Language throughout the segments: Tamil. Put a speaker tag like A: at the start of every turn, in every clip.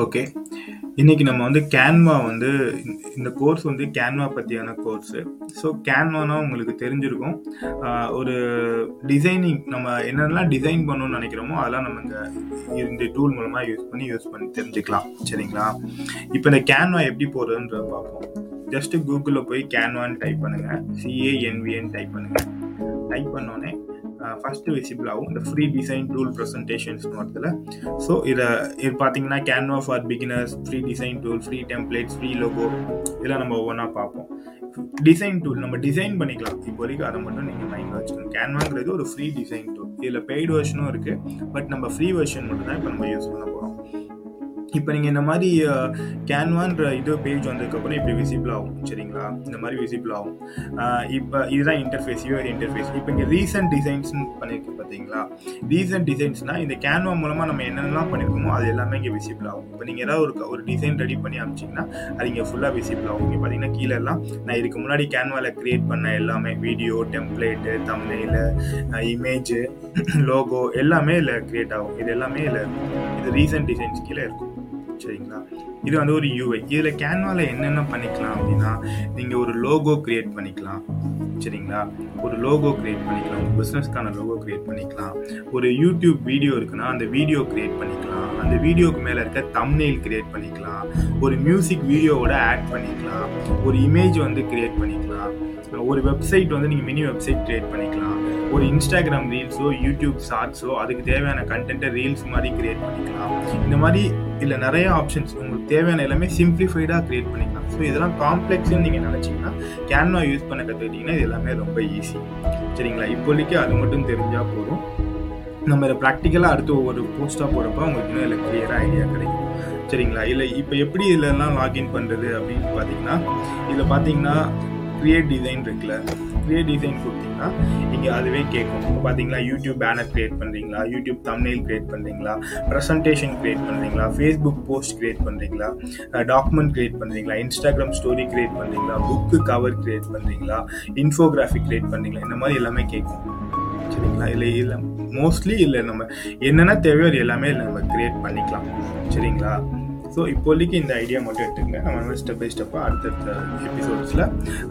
A: ஓகே. இன்னைக்கு நம்ம வந்து கேன்வா வந்து இந்த கோர்ஸ் வந்து கேன்வா பற்றியான கோர்ஸு. ஸோ கேன்வானா உங்களுக்கு தெரிஞ்சிருக்கும். ஒரு டிசைனிங் நம்ம என்னென்னலாம் டிசைன் பண்ணணும்னு நினைக்கிறோமோ அதெல்லாம் நம்ம இந்த இந்த டூல் மூலமாக யூஸ் பண்ணி யூஸ் பண்ணி தெரிஞ்சுக்கலாம். சரிங்களா? இப்போ இந்த கேன்வா எப்படி போடுறதுன்ற பார்ப்போம். ஜஸ்ட்டு கூகுளில் போய் கேன்வான்னு டைப் பண்ணுங்கள் சிஏஎன்விஏன்னு டைப் பண்ணுங்கள் டைப் பண்ணோன்னே ஃபஸ்ட்டு விசிபிள் ஆகும். இந்த ஃப்ரீ டிசைன் டூல் பிரசன்டேஷன்ஸ்னு வருதுல்ல. ஸோ இதை இது பார்த்தீங்கன்னா, Canva for beginners, free design tool, free templates, free logo இதெல்லாம் நம்ம ஒவ்வொன்றா பார்ப்போம். டிசைன் டூல் நம்ம டிசைன் பண்ணிக்கலாம். இப்போதைக்கு அதை மட்டும் நீங்கள் மைண்டில் வச்சுக்கணும். கேன்வாங்கிறது ஒரு ஃப்ரீ டிசைன் டூல். இதில் பெய்டு வெர்ஷனும் இருக்குது பட் நம்ம ஃப்ரீ வெர்ஷன் மட்டும் தான் இப்போ நம்ம யூஸ் பண்ண போகிறோம் இப்போ நீங்கள் இந்த மாதிரி கேன்வான்ற இது பேஜ் வந்ததுக்கப்புறம் இப்படி விசிபிள் ஆகும். சரிங்களா? இந்த மாதிரி விசிபிள் ஆகும். இப்போ இதுதான் இன்டர்ஃபேஸ், யூஆர் இன்டர்ஃபேஸ். இப்போ இங்கே ரீசன்ட் டிசைன்ஸ்னு பண்ணியிருக்கு பார்த்தீங்களா? ரீசன்ட் டிசைன்ஸ்னால் இந்த கேன்வா மூலமாக நம்ம என்னென்னலாம் பண்ணியிருக்கோமோ, அது எல்லாமே இங்கே விசிபிள் ஆகும். இப்போ நீங்கள் ஏதாவது ஒரு ஒரு டிசைன் ரெடி பண்ணி அனுப்பிச்சீங்கன்னா, அது இங்கே ஃபுல்லாக விசிபிள் ஆகும். இங்கே பார்த்தீங்கன்னா, கீழே எல்லாம் நான் இதுக்கு முன்னாடி கேன்வாவில் க்ரியேட் பண்ண எல்லாமே வீடியோ, டெம்ப்ளேட்டு, தமிழில் இமேஜு, லோகோ எல்லாமே இதில் க்ரியேட் ஆகும். இது எல்லாமே இதில் இது ரீசன்ட் டிசைன்ஸ் கீழே இருக்கும். சரிங்களா? இது வந்து ஒரு யூஐ இதில் கேன்வாவில் என்னென்ன பண்ணிக்கலாம் அப்படின்னா, நீங்கள் ஒரு லோகோ க்ரியேட் பண்ணிக்கலாம். சரிங்களா? ஒரு லோகோ க்ரியேட் பண்ணிக்கலாம். ஒரு பிஸ்னஸ்க்கான லோகோ க்ரியேட் பண்ணிக்கலாம். ஒரு யூடியூப் வீடியோ இருக்குன்னா, அந்த வீடியோ க்ரியேட் பண்ணிக்கலாம். அந்த வீடியோக்கு மேலே இருக்க தம்னெயில் க்ரியேட் பண்ணிக்கலாம். ஒரு மியூசிக் வீடியோவோட ஆட் பண்ணிக்கலாம். ஒரு இமேஜ் வந்து க்ரியேட் பண்ணிக்கலாம். ஒரு வெப்சைட் வந்து நீங்கள் மினி வெப்சைட் கிரியேட் பண்ணிக்கலாம். ஒரு இன்ஸ்டாகிராம் ரீல்ஸோ, யூடியூப் ஷார்ட்ஸோ அதுக்கு தேவையான கண்டென்ட்டை ரீல்ஸ் மாதிரி கிரியேட் பண்ணிக்கலாம். இந்த மாதிரி இல்லை நிறைய ஆப்ஷன்ஸ் உங்களுக்கு தேவையான எல்லாமே சிம்பிளிஃபைடாக கிரியேட் பண்ணிக்கலாம். ஸோ இதெல்லாம் காம்ப்ளெக்ஸ்ன்னு நீங்கள் நினச்சிங்கன்னா கேன்வா யூஸ் பண்ண கற்றுக்கிட்டிங்கன்னா இது எல்லாமே ரொம்ப ஈஸி. சரிங்களா? இப்போதைக்கு அது மட்டும் தெரிஞ்சால் போதும். நம்ம இதை ப்ராக்டிக்கலாக அடுத்து ஒவ்வொரு போஸ்ட்டாக போகிறப்ப உங்களுக்கு இன்னும் இதில் கிளியரா ஐடியா கிடைக்கும். சரிங்களா? இல்லை இப்போ எப்படி இதிலலாம் லாகின் பண்ணுறது அப்படின்னு பார்த்தீங்கன்னா, இதில் பார்த்தீங்கன்னா, கிரியேட் டிசைன் இருக்குல்ல. கிரியேட் டிசைன் கொடுத்தீங்கன்னா நீங்கள் அதுவே கேட்கும். இப்போ பார்த்தீங்களா, யூடியூப் பேனர் கிரியேட் பண்ணுறீங்களா யூடியூப் தமிழ் கிரியேட் பண்ணுறீங்களா ப்ரெசன்டேஷன் கிரியேட் பண்ணுறீங்களா ஃபேஸ்புக் போஸ்ட் கிரியேட் பண்ணுறீங்களா டாக்குமெண்ட் கிரியேட் பண்ணுறீங்களா இன்ஸ்டாகிராம் ஸ்டோரி கிரியேட் பண்ணுறீங்களா புக்கு கவர் கிரியேட் பண்ணுறீங்களா இன்ஃபோகிராஃபிக் கிரியேட் பண்ணுறீங்களா இந்த மாதிரி எல்லாமே கேட்கும். சரிங்களா? இல்லை இல்லை மோஸ்ட்லி இல்லை நம்ம என்னென்ன தேவையோ அது எல்லாமே நம்ம கிரியேட் பண்ணிக்கலாம். சரிங்களா? ஸோ இப்போதைக்கு இந்த ஐடியா மட்டும் எடுத்துக்கங்க. நம்ம வந்து ஸ்டெப் பை ஸ்டெப்பாக அடுத்தடுத்த எபிசோட்ஸில்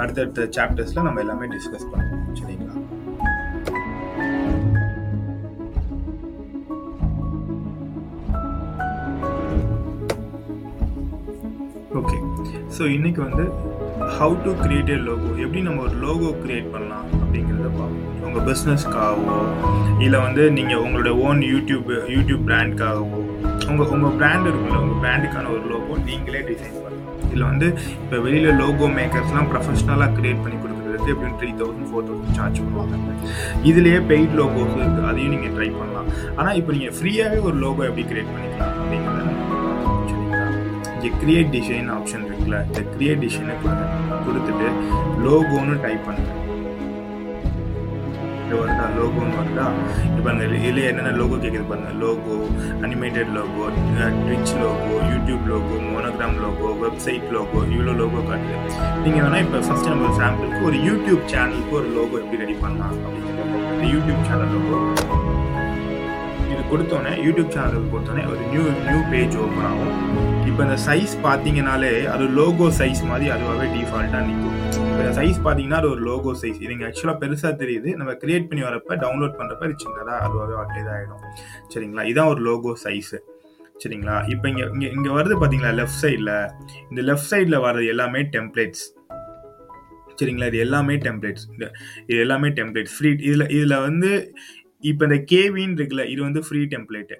A: அடுத்தடுத்த சாப்டர்ஸில் நம்ம எல்லாமே டிஸ்கஸ் பண்ணுவோம். சரிங்களா? ஓகே. ஸோ இன்றைக்கி வந்து how to create a logo எப்படி நம்ம ஒரு லோகோ கிரியேட் பண்ணலாம் அப்படிங்கிறத பார்ப்போம். உங்கள் பிஸ்னஸ்க்காகவோ இல்லை வந்து நீங்கள் உங்களோட ஓன் யூடியூப் யூடியூப் பிராண்ட்காகவோ, உங்கள் உங்கள் பிராண்ட் இருக்குல்ல, உங்கள் பிராண்டுக்கான ஒரு லோகோ நீங்களே டிசைன் பண்ணலாம். இதில் வந்து இப்போ வெளியில் லோகோ மேக்கர்ஸ்லாம் ப்ரொஃபஷ்னலாக க்ரியேட் பண்ணி கொடுக்குறதுக்கு எப்படியும் 3000, 4000 சார்ஜ் பண்ணுவாங்க. இதுலேயே பெய்ட் லோகோஸ் இருக்குது அதையும் நீங்கள் ட்ரை பண்ணலாம். ஆனால் இப்போ நீங்கள் ஃப்ரீயாகவே ஒரு லோகோ எப்படி க்ரியேட் பண்ணிக்கலாம் அப்படிங்கிறத இங்கே பார்ப்போம். கிரியேட் டிசைன் ஆப்ஷன் இருக்குல்ல. இந்த கிரியேட் டிசைனை கொடுத்துட்டு லோகோன்னு டைப் பண்ணுங்கள் இது வருதா? லோகோன்னு வருதா? இப்போ அந்த இதில் என்னென்ன லோகோ கேட்குது பாருங்க. Logo, animated logo, twitch logo, YouTube logo, monogram logo, website logo இவ்வளோ லோகோ காட்டுது. நீங்கள் வேணால் இப்போ ஃபஸ்ட்டு நம்ம சாம்பிளுக்கு ஒரு யூடியூப் சேனலுக்கு ஒரு லோகோ எப்படி ரெடி பண்ணலாம் அப்படின்னு இந்த யூடியூப் சேனல் லோகோ இது கொடுத்தோன்னே யூடியூப் சேனலுக்கு கொடுத்தோன்னே ஒரு நியூ நியூ பேஜ் ஓப்பன் ஆகும். இப்போ இந்த சைஸ் பார்த்தீங்கனாலே அது லோகோ சைஸ் மாதிரி அதுவாகவே டிஃபால்ட்டாக நிற்கும் இப்போ சைஸ் பார்த்தீங்கன்னா அது ஒரு லோகோ சைஸ். இது இங்க ஆக்சுவலாக பெருசாக தெரியுது. நம்ம கிரியேட் பண்ணி வரப்ப டவுன்லோட் பண்றப்ப இது சின்னதா அதுவாவே ஆகிடும் சரிங்களா? இதான் ஒரு லோகோ சைஸு சரிங்களா? இப்போ இங்கே இங்கே இங்கே வருது பார்த்தீங்களா லெஃப்ட் சைடில் இந்த லெஃப்ட் சைடில் வர்றது எல்லாமே டெம்ப்ளேட்ஸ். சரிங்களா? இது எல்லாமே டெம்ப்ளேட்ஸ். இந்த இது எல்லாமே டெம்ப்ளேட்ஸ். ஃப்ரீ இதில் இதில் வந்து இப்போ இந்த கேவின்னு இருக்குல்ல, இது வந்து ஃப்ரீ டெம்ப்ளேட்டு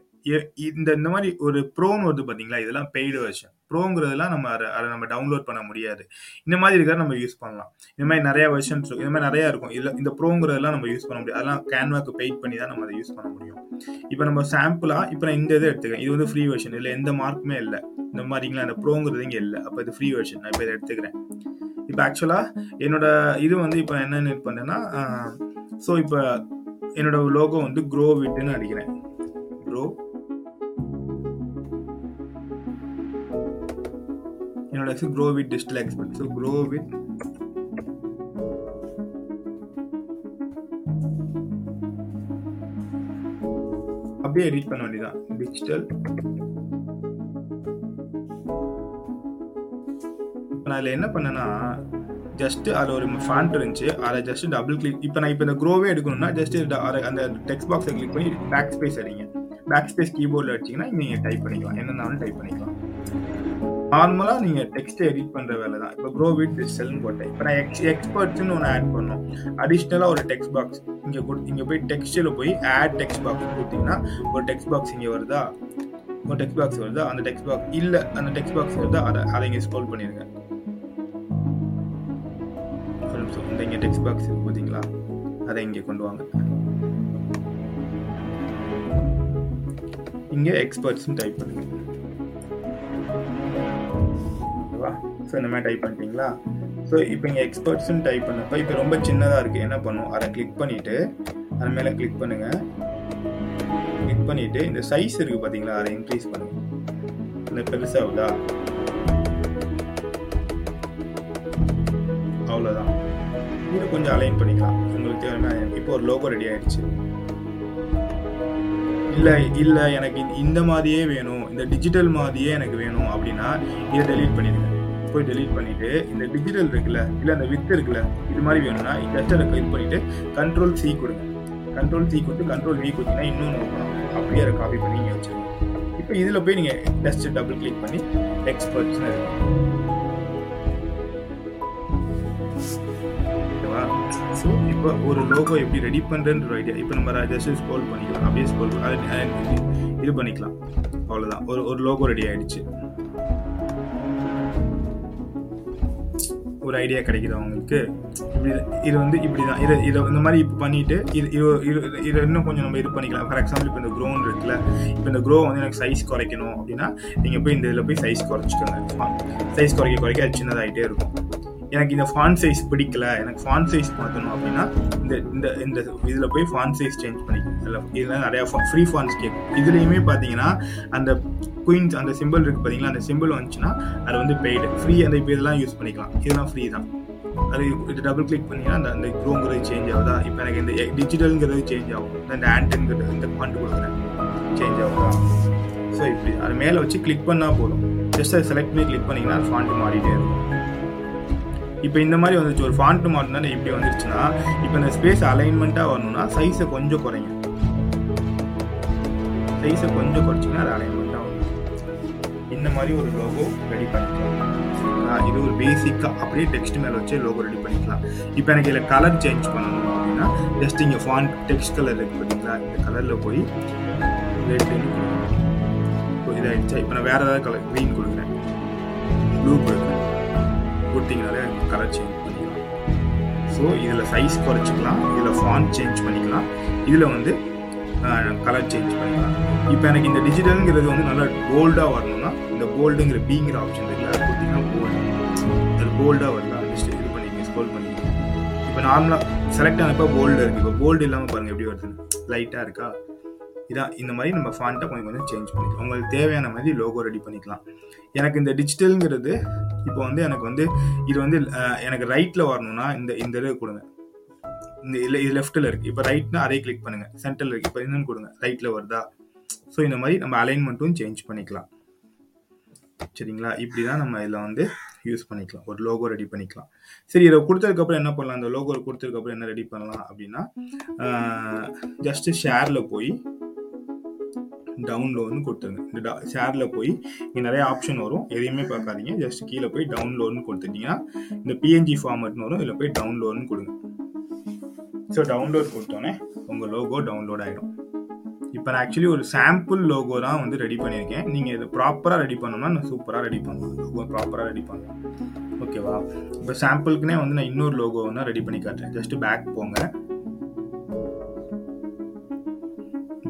A: இந்த இந்த மாதிரி ஒரு ப்ரோன்னு வருது பார்த்தீங்களா, இதெல்லாம் பெய்டு வெர்ஷன். ப்ரோங்கிறதெல்லாம் நம்ம அதை அதை நம்ம டவுன்லோட் பண்ண முடியாது. இந்த மாதிரி இருக்கிறத நம்ம யூஸ் பண்ணலாம். இந்த மாதிரி நிறைய வெர்ஷன்ஸ் இந்த மாதிரி நிறையா இருக்கும். இதுல இந்த ப்ரோங்கிறதெல்லாம் நம்ம யூஸ் பண்ண முடியாது. அதெல்லாம் கேன்வாக்கு பெயிட் பண்ணி தான் நம்ம அதை யூஸ் பண்ண முடியும். இப்போ நம்ம சாம்பிளா இப்போ நான் இந்த இதை எடுத்துக்கிறேன். இது வந்து ஃப்ரீ வெர்ஷன். இல்லை எந்த மார்க்குமே இல்லை இந்த மாதிரிங்களா இந்த ப்ரோங்கிறது இங்கே இல்லை அப்போ இது ஃப்ரீ வெர்ஷன். நான் இப்போ இதை எடுத்துக்கிறேன். இப்போ ஆக்சுவலா என்னோட இது வந்து இப்போ என்னன்னு இது பண்ணேன்னா, ஸோ இப்போ என்னோட லோகோ வந்து க்ரோ விட்டுன்னு அடிக்கிறேன். க்ரோ என்னோட grow with digital expert so grow with அப்படியே ரீச் பண்ண வேண்டியதான் டிஜிட்டல் இப்போ நான் அதில் என்ன பண்ணேன்னா ஜஸ்ட் அதில் ஒரு ஃபாண்ட் இருந்துச்சு. அதை ஜஸ்ட் டபுள் கிளிக் இப்போ நான் இப்போ இந்த க்ரோவே எடுக்கணும்னா ஜஸ்ட் அந்த டெக்ஸ்ட் பாக்ஸை கிளிக் பண்ணி பேக் ஸ்பேஸ் அடிங்க. பேக் ஸ்பேஸ் கீபோர்டில் அடிச்சிங்கன்னா நீங்கள் டைப் பண்ணிக்கலாம். என்னன்னாலும் டைப் பண்ணிக்கலாம். நார்மலாக நீங்கள் டெக்ஸ்ட்டை எடிட் பண்ணுற வேலை தான் இப்போ க்ரோ வித் டிஜிட்டல்னு போட்டேன். இப்போ நான் எக்ஸ் எக்ஸ்பர்ட்ஸ்னு ஒன்று ஆட் பண்ணோம். அடிஷ்னலாக ஒரு டெக்ஸ்ட் பாக்ஸ் இங்கே கொடு இங்கே போய் டெக்ஸ்டில் போய் ஆட் டெக்ஸ்ட் பாக்ஸ் கொடுத்தீங்கன்னா ஒரு டெக்ஸ்ட் பாக்ஸ் இங்கே வருதா? ஒரு டெக்ஸ்ட் பாக்ஸ் வருதா? அந்த டெக்ஸ்ட் பாக்ஸ் இல்லை அந்த டெக்ஸ்ட் பாக்ஸ் வருதா? அதை அதை இங்கே ஸ்க்ரோல் பண்ணிடுங்க ஒரு நிமிஷம். இந்த இங்கே டெக்ஸ்ட் பாக்ஸ் பார்த்தீங்களா அதை இங்கே கொண்டு வாங்க. இங்கே எக்ஸ்பர்ட்ஸ்னு டைப் பண்ணுங்க. ஸோ இந்த மாதிரி டைப் பண்ணிட்டீங்களா ஸோ இப்போ இங்கே எக்ஸ்பர்ட்ஸ்னு டைப் பண்ணப்போ இப்போ ரொம்ப சின்னதாக இருக்குது என்ன பண்ணும் அதை கிளிக் பண்ணிவிட்டு அது மேலே கிளிக் பண்ணுங்கள் கிளிக் பண்ணிவிட்டு இந்த சைஸ் இருக்குது பார்த்தீங்களா அதை இன்க்ரீஸ் பண்ணுங்கள் இந்த பெருசாகுதா அவ்வளோதான் இது கொஞ்சம் அலைன் பண்ணிக்கலாம். உங்களுக்கு தேவையான இப்போ ஒரு லோகோ ரெடி ஆயிடுச்சு. இல்லை இல்லை எனக்கு இந்த மாதிரியே வேணும். இந்த டிஜிட்டல் மாதிரியே எனக்கு வேணும் அப்படின்னா இதை டெலீட் பண்ணிடுங்க. போய் டெலீட் பண்ணிட்டு இந்த டிஜிட்டல் இருக்குல்ல இல்லை அந்த வித் இருக்குல்ல இது மாதிரி வேணும்னா ஜஸ்ட் அதை கிளிக் பண்ணிட்டு கண்ட்ரோல் சி கொடுங்க. கண்ட்ரோல் சி கொடுத்து கண்ட்ரோல் வி கொடுத்தீங்கன்னா இன்னொன்று ஓப்பன் அப்படியே அதை காப்பி பண்ணி இங்கே வச்சுருங்க. இப்போ இதில் போய் நீங்கள் ஜஸ்ட் டபுள் கிளிக் பண்ணி எக்ஸ்பர்ட்ஸ்னு இருக்கும் ஓகேவா? ஸோ இப்போ ஒரு லோகோ எப்படி ரெடி பண்ணுறன்ற ஐடியா இப்போ நம்ம ஜஸ்ட் ஸ்கோல் பண்ணிக்கலாம். அப்படியே ஸ்கோல் இது பண்ணிக்கலாம். அவ்வளோதான் ஒரு ஒரு லோகோ ரெடி ஆயிடுச்சு. ஒரு ஐடியா கிடைக்குது அவங்களுக்கு. இப்படி இது வந்து இப்படி தான் இதை இதை இந்த மாதிரி இப்போ பண்ணிட்டு இது இது இது இதை இன்னும் கொஞ்சம் நம்ம இது பண்ணிக்கலாம். ஃபார் எக்ஸாம்பிள் இப்போ இந்த க்ரோன் இருக்குல்ல இப்போ இந்த க்ரோ வந்து எனக்கு சைஸ் குறைக்கணும் அப்படின்னா நீங்கள் போய் இந்த இதில் போய் சைஸ் குறைச்சிக்கோங்க. சைஸ் குறைக்க குறைக்க அது சின்னதாகிட்டே இருக்கும். எனக்கு இந்த ஃபான் சைஸ் பிடிக்கல எனக்கு ஃபான் சைஸ் மாற்றணும் அப்படின்னா இந்த இந்த இந்த இதில் போய் ஃபான் சைஸ் சேஞ்ச் பண்ணிக்கணும். இல்லை இதில் நிறையா ஃப்ரீ ஃபான்ஸ் கேட்கும். இதுலேயுமே பார்த்தீங்கன்னா அந்த குயின்ஸ் அந்த சிம்பிள் இருக்குது பார்த்தீங்களா அந்த சிம்பிள் வந்துச்சுன்னா அது வந்து பெய்டு ஃப்ரீ அந்த இப்போ இதெல்லாம் யூஸ் பண்ணிக்கலாம். இதெல்லாம் ஃப்ரீ தான். அது இது டபுள் கிளிக் பண்ணிங்கன்னா அந்த அந்த க்ரோங்கிறது சேஞ்ச் ஆகுதா? இப்போ எனக்கு இந்த டிஜிட்டலுங்கிறது சேஞ்ச் ஆகும். இந்த ஆண்ட்டுங்கிறது இந்த ஃபாண்ட் கொடுக்குறேன். சேஞ்ச் ஆகுதா? ஸோ இப்படி அது மேலே வச்சு கிளிக் பண்ணால் போதும். ஜஸ்ட் அதை செலக்ட் பண்ணி கிளிக் பண்ணிங்கன்னா அது ஃபாண்ட் மாறிட்டே இருக்கும். இப்போ இந்த மாதிரி வந்துச்சு ஒரு ஃபாண்ட் மாட்டினா இப்படி வந்துருச்சுன்னா இப்போ இந்த ஸ்பேஸ் அலைன்மெண்ட்டாக வரணும்னா சைஸை கொஞ்சம் குறைங்க. சைஸை கொஞ்சம் குறைச்சிங்கன்னா அது அலைன்மெண்ட்டாக வரும் இந்த மாதிரி ஒரு லோகோ ரெடி பண்ணிக்கலாம். இது ஒரு பேசிக்காக அப்படியே டெக்ஸ்ட் மேலே வச்சு லோகோ ரெடி பண்ணிக்கலாம். இப்போ எனக்கு இதில் கலர் சேஞ்ச் பண்ணணும் அப்படின்னா ஜஸ்ட் இங்கே ஃபாண்ட் டெக்ஸ்ட் கலர் இருக்கு பார்த்தீங்களா? இந்த கலரில் போய் ரெட்டுன்னு இப்போ இதாகிடுச்சா இப்போ நான் வேறு ஏதாவது கலர் க்ரீன் கொடுக்குறேன். ப்ளூ கொடுக்குறேன். கொடுத்தீங்கனாலே கலர் சேஞ்ச் பண்ணிக்கலாம். ஸோ இதில் சைஸ் குறைச்சிக்கலாம். இதில் ஃபான் சேஞ்ச் பண்ணிக்கலாம். இதில் வந்து கலர் சேஞ்ச் பண்ணிக்கலாம். இப்போ எனக்கு இந்த டிஜிட்டலுங்கிறது வந்து நல்லா போல்டாக வரணும்னா இந்த போல்டுங்கிற பிங்கிற ஆப்ஷன் இருக்குல்ல அது கொடுத்தீங்கன்னா போல்டு அது போல்டாக வரலாம். ஜஸ்ட் இது பண்ணிக்கங்க ஸ்கோல் பண்ணிங்க இப்போ நார்மலாக செலக்ட் ஆனப்போ போல்டு இருக்குது இப்போ போல்டு இல்லாமல் பாருங்கள் எப்படி வருது லைட்டாக இருக்கா? இதான் இந்த மாதிரி நம்ம ஃபாண்ட்டை கொஞ்சம் கொஞ்சம் சேஞ்ச் பண்ணிக்கலாம். உங்களுக்கு தேவையான மாதிரி லோகோ ரெடி பண்ணிக்கலாம். எனக்கு இந்த டிஜிட்டலுங்கிறது இப்போ வந்து எனக்கு வந்து இது வந்து எனக்கு ரைட்டில் வரணும்னா இந்த இந்த இது கொடுங்க. இந்த இல்லை இது லெஃப்ட்டில் இருக்குது இப்போ ரைட்னா அதே கிளிக் பண்ணுங்கள் சென்டரில் இருக்குது இப்போ என்னன்னு கொடுங்க. ரைட்டில் வருதா? ஸோ இந்த மாதிரி நம்ம அலைன்மெண்ட்டும் சேஞ்ச் பண்ணிக்கலாம். சரிங்களா? இப்படி தான் நம்ம இதில் வந்து யூஸ் பண்ணிக்கலாம். ஒரு லோகோ ரெடி பண்ணிக்கலாம். சரி இதை கொடுத்ததுக்கப்புறம் என்ன பண்ணலாம்? அந்த லோகோ கொடுத்ததுக்கப்புறம் என்ன ரெடி பண்ணலாம் அப்படின்னா ஜஸ்ட்டு ஷேரில் போய் டவுன்லோடுன்னு கொடுத்துருங்க. இந்த ஷேரில் போய் இங்கே நிறைய ஆப்ஷன் வரும். எதையுமே பார்க்காதீங்க. ஜஸ்ட் கீழே போய் டவுன்லோடுன்னு கொடுத்துட்டீங்கன்னா இந்த பிஎன்ஜி ஃபார்மட்னு வரும். இதில் போய் டவுன்லோடுன்னு கொடுங்க. ஸோ டவுன்லோட் கொடுத்தோன்னே உங்கள் லோகோ டவுன்லோட் ஆகிடும் இப்போ நான் ஆக்சுவலி ஒரு சாம்பிள் லோகோ தான் வந்து ரெடி பண்ணியிருக்கேன். நீங்கள் இதை ப்ராப்பராக ரெடி பண்ணணும்னா நான் சூப்பராக ரெடி பண்ணுவேன் லோகோ ப்ராப்பராக ரெடி பண்ணுவேன் ஓகேவா இப்போ சாம்பிளுக்குனே வந்து நான் இன்னொரு லோகோ தான் ரெடி பண்ணி காட்டுறேன். ஜஸ்ட் பேக் போங்க.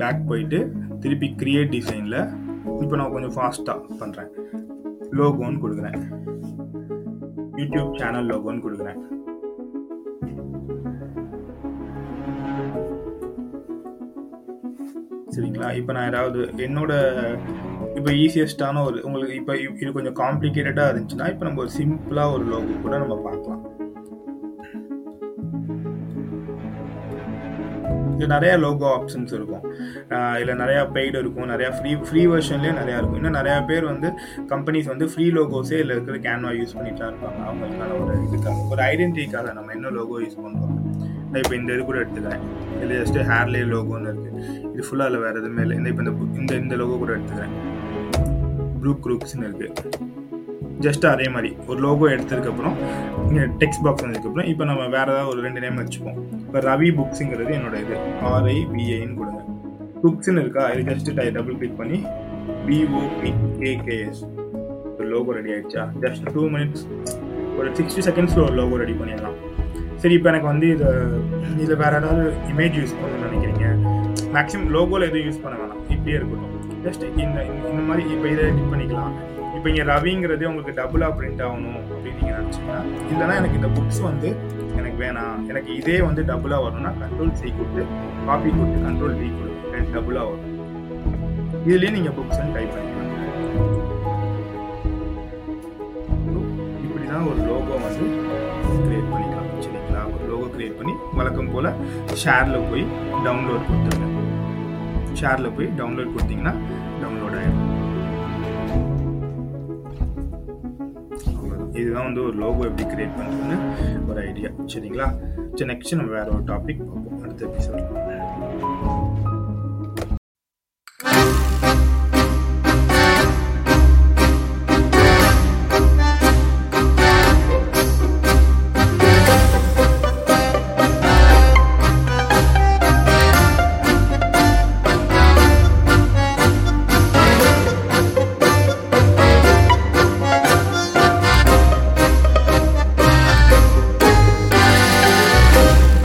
A: பேக் போயிட்டு திருப்பி கிரியேட் டிசைனில் இப்போ நான் கொஞ்சம் ஃபாஸ்ட்டாக பண்ணுறேன் லோகோன்னு கொடுக்குறேன். யூடியூப் சேனல் லோகோன்னு கொடுக்குறேன். சரிங்களா? இப்போ நான் ஏதாவது என்னோட இப்போ ஈஸியஸ்டான ஒரு உங்களுக்கு இப்போ இது கொஞ்சம் காம்ப்ளிகேட்டடாக இருந்துச்சுன்னா இப்போ நம்ம ஒரு சிம்பிளாக ஒரு லோகோ கூட நம்ம பார்க்கலாம். இங்கே நிறைய லோகோ ஆப்ஷன்ஸ் இருக்கும். இதில் நிறையா பெய்டு இருக்கும். நிறையா ஃப்ரீ ஃப்ரீ வெர்ஷன்லேயே நிறையா இருக்கும். இன்னும் நிறையா பேர் வந்து கம்பெனிஸ் வந்து ஃப்ரீ லோகோஸே இல்லை இருக்கிற கேன்வா யூஸ் பண்ணிட்டு தான் இருப்பாங்க அவங்களுக்கான ஒரு இதுக்காக ஒரு ஐடென்டிட்டிக்காக நம்ம என்ன லோகோ யூஸ் பண்ணுறோம் நான் இப்போ இந்த இது கூட எடுத்துக்கிறேன். இதில் ஜஸ்ட்டு ஹேர்லே லோகோன்னு இருக்குது இது ஃபுல்லாக அதில் வேறு எதுவுமே இல்லை. இந்த இப்போ இந்த இந்த இந்த லோகோ கூட எடுத்துக்கிறேன். ப்ளூ குரூப்ஸ்னு இருக்குது ஜஸ்ட் அதே மாதிரி ஒரு லோகோ எடுத்ததுக்கப்புறம் இங்கே டெக்ஸ்ட் பாக்ஸ் வந்ததுக்கப்புறம் இப்போ நம்ம வேறு ஏதாவது ஒரு ரெண்டு நேம் வச்சுப்போம். இப்போ ரவி புக்ஸுங்கிறது என்னோட இது. ஆர்ஐ பிஏன்னு கொடுங்க. புக்ஸ்ன்னு இருக்கா? இது ஜஸ்ட் டை டபுள் கிளிக் பண்ணி P O P K K S ஒரு லோகோ ரெடி ஆயிடுச்சா? ஜஸ்ட் டூ மினிட்ஸ் ஒரு சிக்ஸ்டி செகண்ட்ஸில் ஒரு லோகோ ரெடி பண்ணிடலாம். சரி இப்போ எனக்கு வந்து இதை இதில் வேறு ஏதாவது இமேஜ் யூஸ் பண்ணணும்னு நினைக்கிறீங்க. மேக்ஸிமம் லோகோவில் எதுவும் யூஸ் பண்ண வேணாம். இப்படியே இருக்கட்டும். ஜஸ்ட் இந்த இந்த மாதிரி இப்போ இதை எடிட் பண்ணிக்கலாம். இப்போ இங்கே ரவிங்கிறது உங்களுக்கு டபுளாக பிரிண்ட் ஆகணும் அப்படின்னு நீங்கள் நினச்சிங்கன்னா இல்லைனா எனக்கு இந்த புக்ஸ் வந்து எனக்கு வேணாம். எனக்கு இதே வந்து டபுளாக வரணும்னா கண்ட்ரோல் சி கொடுத்து காப்பி கொடுத்து கண்ட்ரோல் வி கொடுத்து டபுளாக வரும். இதுலேயே நீங்கள் புக்ஸ்ன்னு டைப் பண்ணிக்கலாம். இப்படி தான் ஒரு லோகோ வந்து கிரியேட் பண்ணிக்கலாம் சரிங்களா ஒரு லோகோ கிரியேட் பண்ணி வழக்கம் போல் ஷேரில் போய் டவுன்லோட் கொடுத்துருங்க. ஷேரில் போய் டவுன்லோட் கொடுத்தீங்கன்னா டவுன்லோட் ஆகிடும் தான் வந்து ஒரு லோகோ எப்படி கிரியேட் பண்ணுறதுன்னு ஒரு ஐடியா சரிங்களா? சரி நெக்ஸ்ட் நம்ம வேற ஒரு டாபிக் பார்ப்போம். அடுத்த எபிசோட்